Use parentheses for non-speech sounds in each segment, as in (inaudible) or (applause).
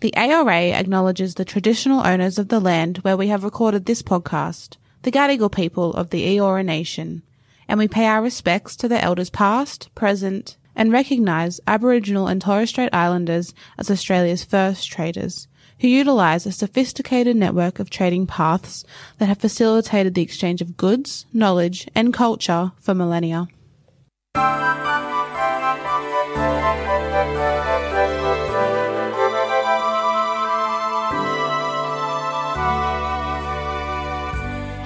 The ARA acknowledges the traditional owners of the land where we have recorded this podcast, the Gadigal people of the Eora Nation, and we pay our respects to the elders past, present, and recognise Aboriginal and Torres Strait Islanders as Australia's first traders, who utilise a sophisticated network of trading paths that have facilitated the exchange of goods, knowledge, and culture for millennia.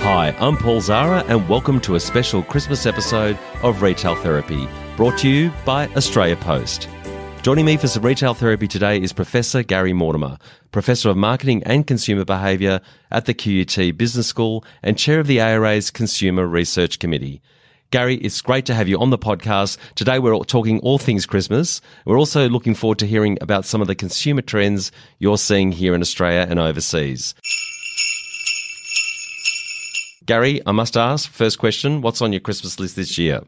Hi, I'm Paul Zahra, and welcome to a special Christmas episode of Retail Therapy, brought to you by Australia Post. Joining me for some retail therapy today is Professor Gary Mortimer, Professor of Marketing and Consumer Behaviour at the QUT Business School and Chair of the ARA's Consumer Research Committee. Gary, it's great to have you on the podcast. Today we're talking all things Christmas. We're also looking forward to hearing about some of the consumer trends you're seeing here in Australia and overseas. Gary, I must ask, first question, what's on your Christmas list this year?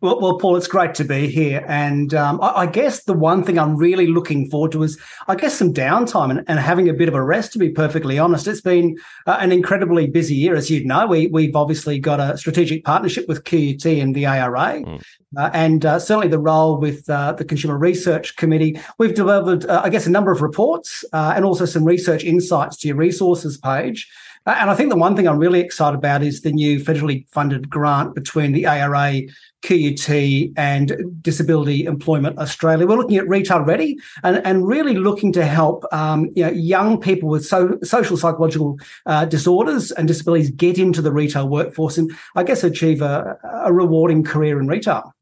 Well, well, Paul, it's great to be here. And um, I, I, guess the one thing I'm really looking forward to is, I guess, some downtime and, and having a bit of a rest, to be perfectly honest. It's been uh, an incredibly busy year. As you'd know, we, we've obviously got a strategic partnership with QUT and the ARA. Mm. Uh, and uh, certainly the role with uh, the Consumer Research Committee. We've developed, uh, I guess, a number of reports uh, and also some research insights to your resources page. Uh, and I think the one thing I'm really excited about is the new federally funded grant between the ARA, QUT, and Disability Employment Australia. We're looking at retail ready and, and really looking to help um, you know, young people with so, social psychological uh, disorders and disabilities get into the retail workforce and I guess achieve a, a rewarding career in retail.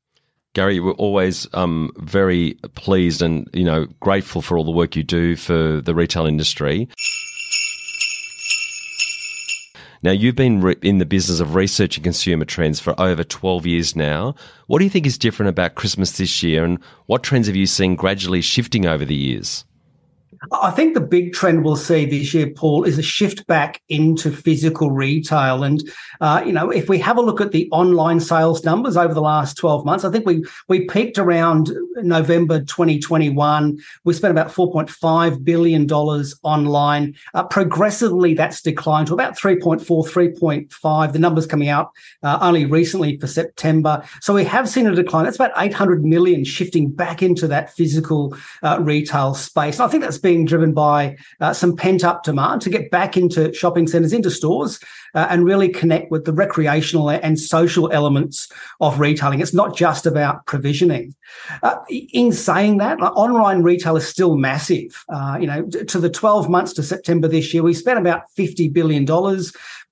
Gary, we're always um, very pleased and you know grateful for all the work you do for the retail industry. Now, you've been re- in the business of researching consumer trends for over 12 years now. What do you think is different about Christmas this year, and what trends have you seen gradually shifting over the years? I think the big trend we'll see this year, Paul, is a shift back into physical retail. And, uh, you know, if we have a look at the online sales numbers over the last 12 months, I think we, we peaked around November 2021. We spent about $4.5 billion online. Uh, progressively, that's declined to about 3.4, 3.5. The numbers coming out uh, only recently for September. So we have seen a decline. That's about 800 million shifting back into that physical uh, retail space. And I think that's being driven by uh, some pent up demand to get back into shopping centres, into stores, uh, and really connect with the recreational and social elements of retailing. It's not just about provisioning. Uh, in saying that, online retail is still massive. Uh, you know, to the 12 months to September this year, we spent about $50 billion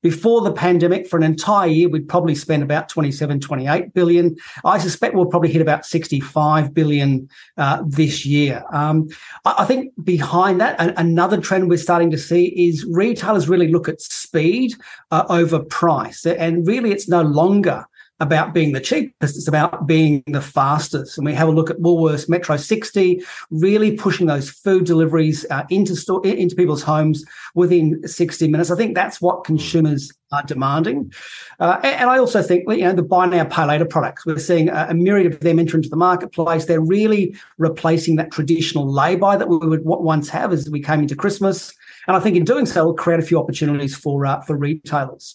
before the pandemic, for an entire year, we'd probably spend about 27, 28 billion. I suspect we'll probably hit about 65 billion uh, this year. Um, I, I, think behind that, another trend we're starting to see is retailers really look at speed uh, over price. And really, it's no longer about being the cheapest. It's about being the fastest. And we have a look at Woolworths Metro 60, really pushing those food deliveries uh, into store, into people's homes within 60 minutes. I think that's what consumers are demanding. Uh, and I also think, you know, the buy now, pay later products, we're seeing a, a myriad of them enter into the marketplace. They're really replacing that traditional lay-by that we would once have as we came into Christmas. And I think in doing so, will create a few opportunities for uh, for retailers.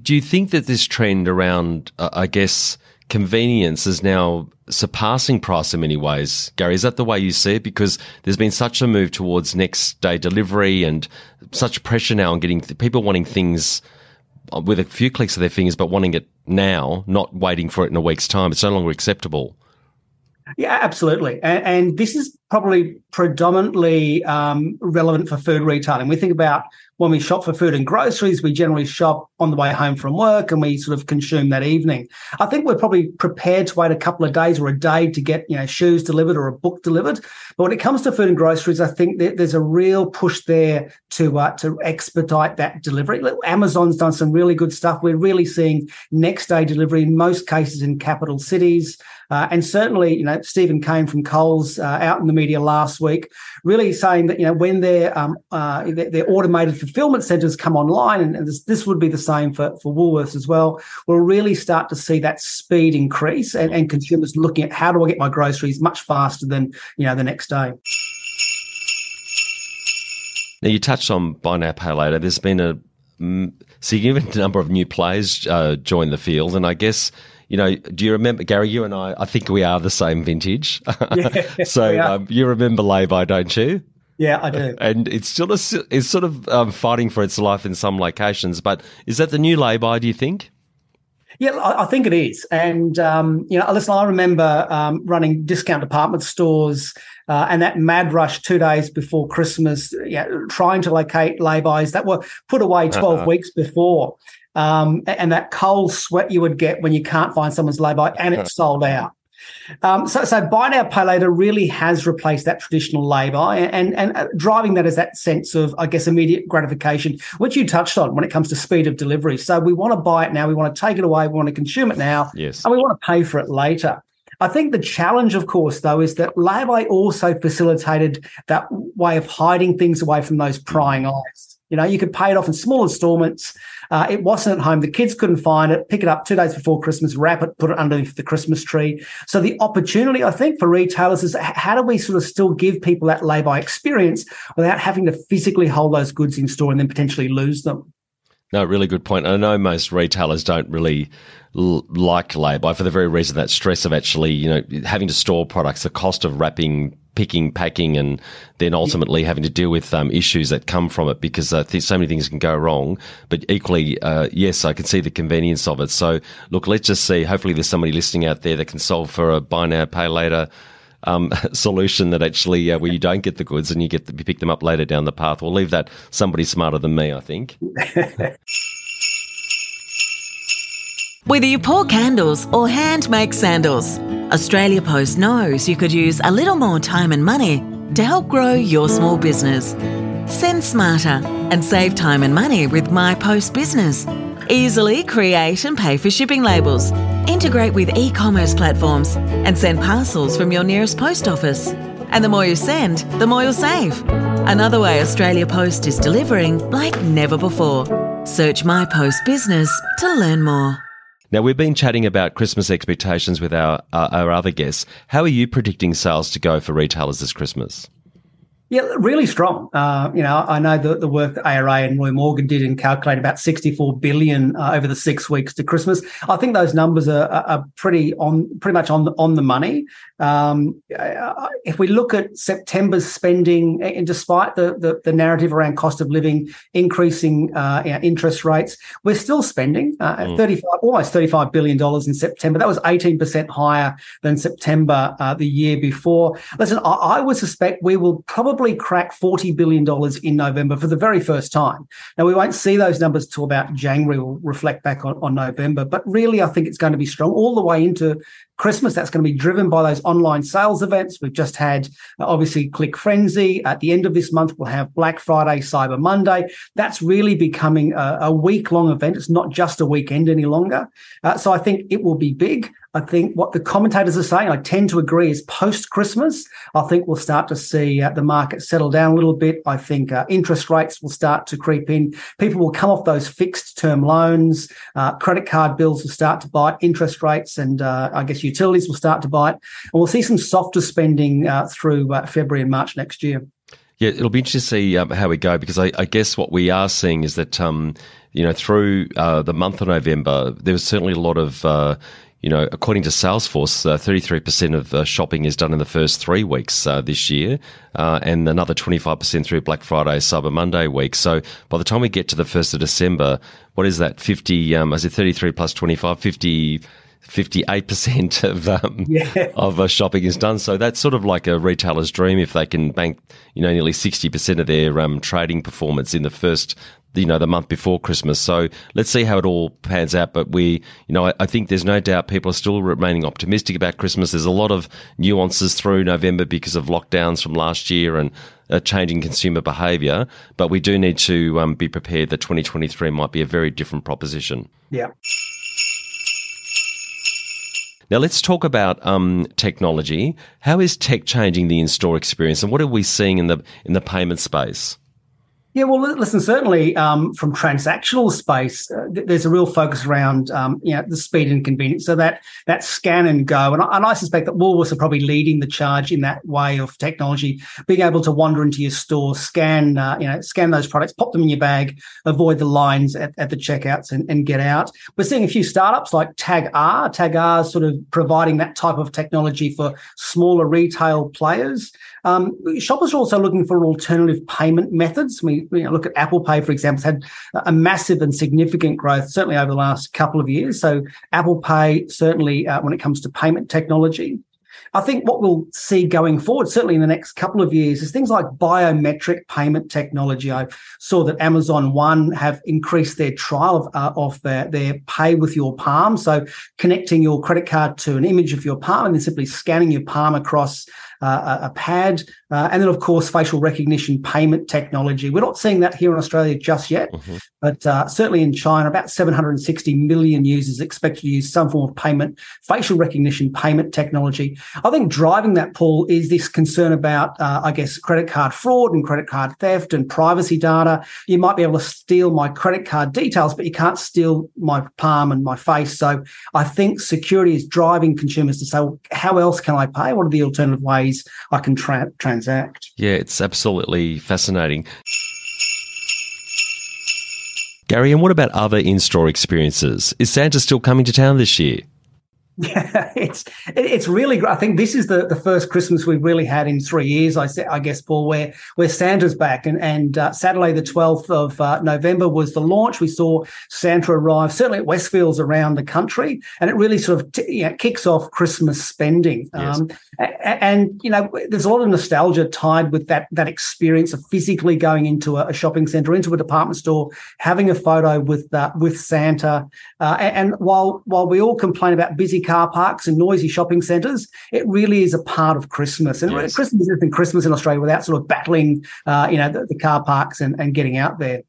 Do you think that this trend around, uh, I guess, convenience is now surpassing price in many ways? Gary, is that the way you see it? Because there's been such a move towards next day delivery and such pressure now on getting th- people wanting things uh, with a few clicks of their fingers, but wanting it now, not waiting for it in a week's time. It's no longer acceptable. Yeah, absolutely. And, and, this is probably predominantly um, relevant for food retailing. We think about when we shop for food and groceries, we generally shop on the way home from work and we sort of consume that evening. I think we're probably prepared to wait a couple of days or a day to get, you know, shoes delivered or a book delivered. But when it comes to food and groceries, I think there's a real push there to uh, to expedite that delivery. Amazon's done some really good stuff. We're really seeing next day delivery in most cases in capital cities. Uh, and certainly, you know, Steven Cain from Coles uh, out in the media last week, really saying that you know when their um, uh, their, automated fulfillment centres come online, and, and this, this, would be the same for for Woolworths as well, we'll really start to see that speed increase, and, and consumers looking at how do I get my groceries much faster than you know the next day. Now you touched on buy now pay later. There's been a significant number of new players uh, join the field, and I guess you know, do you remember Gary? You and I, I think we are the same vintage. Yeah, (laughs) so um, you remember Lay-By, don't you? Yeah, I do. And it's still a, it's sort of um, fighting for its life in some locations. But is that the new Lay-By? Do you think? Yeah, I, I think it is. And um, you know, listen, I remember um, running discount department stores uh, and that mad rush two days before Christmas, yeah, trying to locate lay-bys that were put away 12 uh-huh. weeks before. Um, and that cold sweat you would get when you can't find someone's lay-by and it's sold out. Um, so, so buy now, pay later really has replaced that traditional lay-by and, and uh, driving that is that sense of, I guess, immediate gratification, which you touched on when it comes to speed of delivery. So we want to buy it now, we want to take it away, we want to consume it now, yes. and we want to pay for it later. I think the challenge, of course, though, is that lay-by also facilitated that way of hiding things away from those prying eyes. You know, you could pay it off in small installments. Uh, it wasn't at home. The kids couldn't find it. Pick it up two days before Christmas, wrap it, put it underneath the Christmas tree. So the opportunity, I think, for retailers is how do we sort of still give people that lay-by experience without having to physically hold those goods in store and then potentially lose them? No, really good point. I know most retailers don't really l- like lay-by for the very reason that stress of actually, you know, having to store products, the cost of wrapping picking, packing, and then ultimately having to deal with um, issues that come from it because uh, th- so many things can go wrong. But equally, uh, yes, I can see the convenience of it. So, look, let's just see. Hopefully, there's somebody listening out there that can solve for a buy now, pay later. Um, (laughs) solution that actually uh, where you don't get the goods and you get to pick them up later down the path. We'll leave that somebody smarter than me, I think. (laughs) Whether you pour candles or hand make sandals, Australia Post knows you could use a little more time and money to help grow your small business. Send smarter and save time and money with MyPost Business. Easily create and pay for shipping labels, integrate with e commerce platforms, and send parcels from your nearest post office. And the more you send, the more you'll save. Another way Australia Post is delivering like never before. Search MyPost Business to learn more. Now, we've been chatting about Christmas expectations with our, uh, our other guests. How are you predicting sales to go for retailers this Christmas? Yeah, really strong. Uh, you know, I know the, the work that ARA and Roy Morgan did in calculating about 64 billion uh, over the six weeks to Christmas. I think those numbers are, are pretty on, pretty much on the, on the money. Um, uh, if we look at September's spending, and despite the, the, the narrative around cost of living increasing uh, interest rates, we're still spending uh, mm. 35, almost 35 billion dollars in September. That was 18% higher than September uh, the year before. Listen, I, I would suspect we will probably crack 40 billion dollars in November for the very first time. Now we won't see those numbers till about January. We'll reflect back on, on November, but really I think it's going to be strong all the way into Christmas. That's going to be driven by those online sales events. We've just had uh, obviously Click Frenzy. At the end of this month, we'll have Black Friday, Cyber Monday. That's really becoming a, a week long event. It's not just a weekend any longer. Uh, so I think it will be big. I think what the commentators are saying, I tend to agree, is post Christmas, I think we'll start to see uh, the market settle down a little bit. I think uh, interest rates will start to creep in. People will come off those fixed term loans. Uh, credit card bills will start to bite. Interest rates and uh, I guess utilities will start to bite. And we'll see some softer spending uh, through uh, February and March next year. Yeah, it'll be interesting to see um, how we go because I, I, guess what we are seeing is that, um, you know, through the month of November, there was certainly a lot of you know, according to Salesforce, uh, 33% of uh, shopping is done in the first three weeks uh, this year, uh, and another 25% through Black Friday, Cyber Monday week. So by the time we get to the 1st of December, what is that? 50, um, is it 33 plus 25, 50, 58% of um, yeah. of uh, shopping is done. So that's sort of like a retailer's dream if they can bank, you know, nearly 60% of their um, trading performance in the first you know the month before Christmas. So let's see how it all pans out. But we, you know, I, I, think there's no doubt people are still remaining optimistic about Christmas. There's a lot of nuances through November because of lockdowns from last year and a changing consumer behaviour. But we do need to um, be prepared that 2023 might be a very different proposition. Yeah. Now let's talk about um, technology. How is tech changing the in-store experience, and what are we seeing in the in the payment space? Yeah, well, listen, certainly um, from transactional space, uh, th- there's a real focus around um, you know the speed and convenience. So that that scan and go, and I, and I, suspect that Woolworths are probably leading the charge in that way of technology, being able to wander into your store, scan uh, you know scan those products, pop them in your bag, avoid the lines at, at the checkouts, and, and, get out. We're seeing a few startups like Tag R, Tag R, sort of providing that type of technology for smaller retail players. Um, shoppers are also looking for alternative payment methods. We you know, look at Apple Pay, for example, has had a massive and significant growth, certainly over the last couple of years. So Apple Pay, certainly uh, when it comes to payment technology. I think what we'll see going forward, certainly in the next couple of years, is things like biometric payment technology. I saw that Amazon One have increased their trial of, uh, of their, their pay with your palm. So connecting your credit card to an image of your palm and then simply scanning your palm across uh, a pad, uh, and then of course facial recognition payment technology. We're not seeing that here in Australia just yet, mm-hmm. but uh, certainly in China, about 760 million users expect to use some form of payment, facial recognition payment technology. I think driving that Paul is this concern about, uh, I guess, credit card fraud and credit card theft and privacy data. You might be able to steal my credit card details, but you can't steal my palm and my face. So I think security is driving consumers to say, well, how else can I pay? What are the alternative ways? Ways I can tra- transact. Yeah, it's absolutely fascinating. Gary, and what about other in store experiences? Is Santa still coming to town this year? Yeah, (laughs) it's it's really. I think this is the, the first Christmas we've really had in three years. I I guess Paul, where where Santa's back, and and uh, Saturday the twelfth of uh, November was the launch. We saw Santa arrive certainly at Westfields around the country, and it really sort of t- you know, kicks off Christmas spending. Yes. Um, and you know, there's a lot of nostalgia tied with that that experience of physically going into a, a shopping centre, into a department store, having a photo with uh, with Santa. Uh, and, and while while we all complain about busy car parks and noisy shopping centres. It really is a part of Christmas. And yes. Christmas isn't Christmas in Australia without sort of battling, uh, you know, the, the car parks and, and getting out there.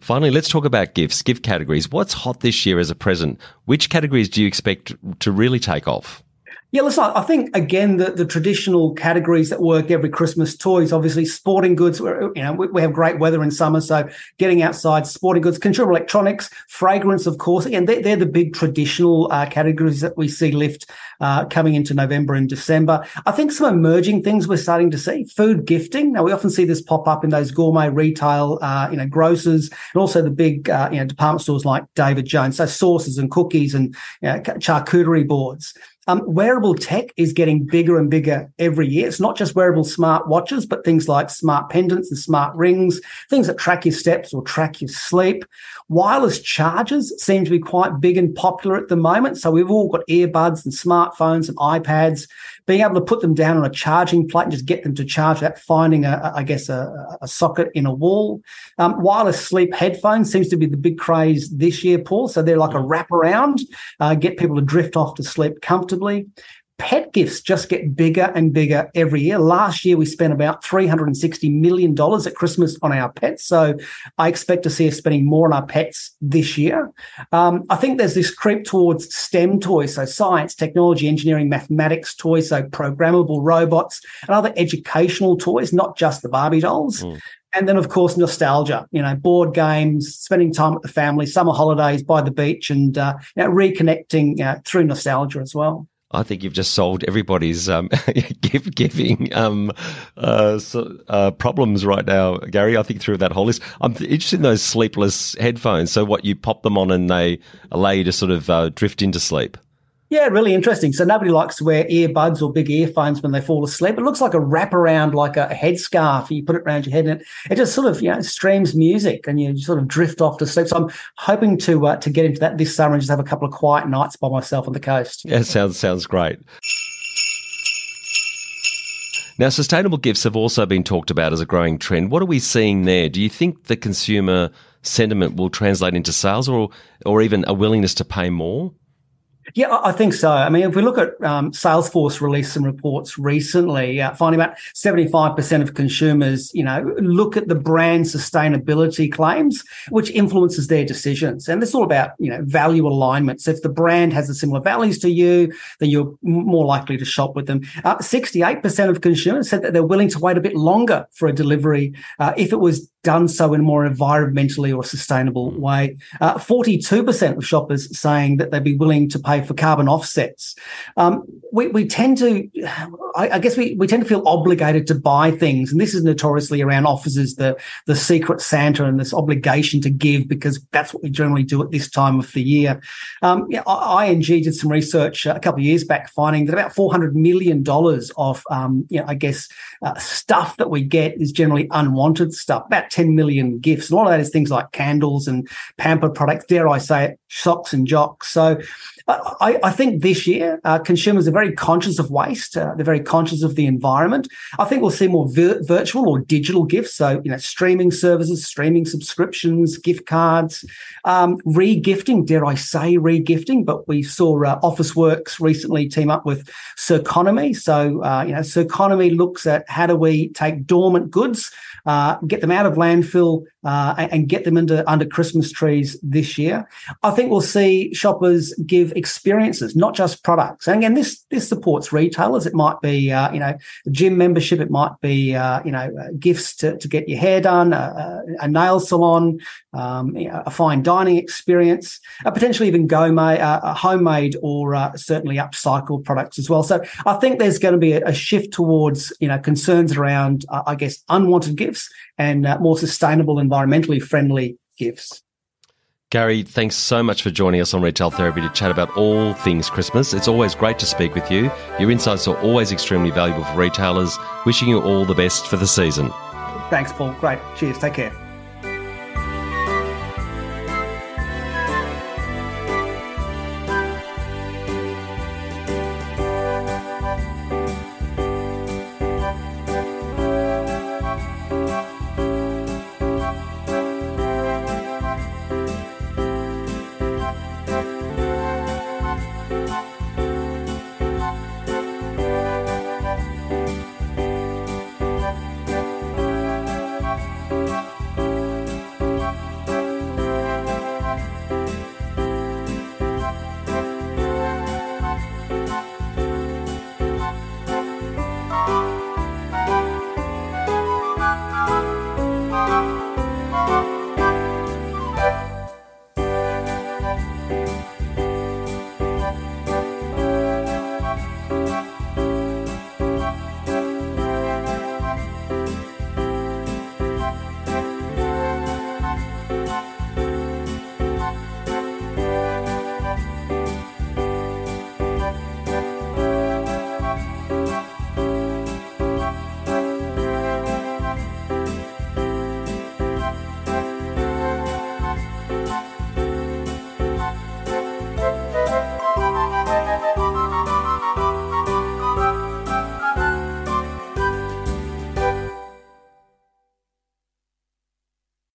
Finally, let's talk about gifts, gift categories. What's hot this year as a present? Which categories do you expect to really take off? Yeah, listen, I think again the, the traditional categories that work every Christmas toys, obviously sporting goods. You know, we, we, have great weather in summer, so getting outside, sporting goods, consumer electronics, fragrance, of course. Again, they're, they're the big traditional uh, categories that we see lift uh, coming into November and December. I think some emerging things we're starting to see: food gifting. Now we often see this pop up in those gourmet retail, uh, you know, grocers, and also the big, uh, you know, department stores like David Jones. So sauces and cookies and you know, charcuterie boards. Um, wearable tech is getting bigger and bigger every year. It's not just wearable smart watches, but things like smart pendants and smart rings, things that track your steps or track your sleep. Wireless chargers seem to be quite big and popular at the moment. So we've all got earbuds and smartphones and iPads being able to put them down on a charging plate and just get them to charge that, finding a, I guess, a, a socket in a wall. Um, wireless sleep headphones seems to be the big craze this year, Paul. So they're like a wraparound, uh, get people to drift off to sleep comfortably pet gifts just get bigger and bigger every year. Last year, we spent about $360 million at Christmas on our pets. So I expect to see us spending more on our pets this year. Um, I think there's this creep towards STEM toys. So science, technology, engineering, mathematics toys. So programmable robots and other educational toys, not just the Barbie dolls. Mm. And then, of course, nostalgia, you know, board games, spending time with the family, summer holidays by the beach, and uh, you know, reconnecting uh, through nostalgia as well. I think you've just solved everybody's um, (laughs) gift giving um, uh, so, uh, problems right now, Gary. I think through that whole list, I'm interested in those sleepless headphones. So, what you pop them on and they allow you to sort of uh, drift into sleep. Yeah, really interesting. So nobody likes to wear earbuds or big earphones when they fall asleep. It looks like a wraparound, like a headscarf. You put it around your head, and it, just sort of you know streams music, and you sort of drift off to sleep. So I'm hoping to uh, to get into that this summer and just have a couple of quiet nights by myself on the coast. Yeah, sounds sounds great. Now, sustainable gifts have also been talked about as a growing trend. What are we seeing there? Do you think the consumer sentiment will translate into sales, or or even a willingness to pay more? Yeah, I think so. I mean, if we look at um, Salesforce released some reports recently, uh, finding about 75% of consumers, you know, look at the brand sustainability claims, which influences their decisions. And it's all about, you know, value alignment. So if the brand has a similar values to you, then you're more likely to shop with them. Uh, 68% of consumers said that they're willing to wait a bit longer for a delivery uh, if it was done so in a more environmentally or sustainable way. Uh, 42% of shoppers saying that they'd be willing to pay for carbon offsets. Um, we, we tend to, I, I, guess we, we tend to feel obligated to buy things. And this is notoriously around offers the, the secret Santa and this obligation to give because that's what we generally do at this time of the year. Um, yeah, ING did some research a couple of years back finding that about $400 million of, um, you know, I guess, uh, stuff that we get is generally unwanted stuff, about 10 million gifts. A lot of that is things like candles and pamper products, dare I say it, socks and jocks. So I, I, think this year uh, consumers are very conscious of waste. Uh, they're very conscious of the environment. I think we'll see more vir- virtual or digital gifts. So, you know, streaming services, streaming subscriptions, gift cards, um, re-gifting, dare I say re-gifting, but we saw uh, Officeworks recently team up with Circonomy. So, uh, you know, Circonomy looks at how do we take dormant goods uh, get them out of landfill uh, and get them into under Christmas trees this year. I think we'll see shoppers give experiences, not just products. And again, this this supports retailers. It might be uh, you know gym membership. It might be uh, you know uh, gifts to, to get your hair done, a, a nail salon, um, you know, a fine dining experience, potentially even go uh, homemade or certainly upcycled products as well. So I think there's going to be a, a shift towards you know concerns around I guess unwanted gifts and uh, more sustainable, environmentally friendly gifts. Gary, thanks so much for joining us on Retail Therapy to chat about all things Christmas. It's always great to speak with you. Your insights are always extremely valuable for retailers. Wishing you all the best for the season. Thanks, Paul. Great. Cheers. Take care.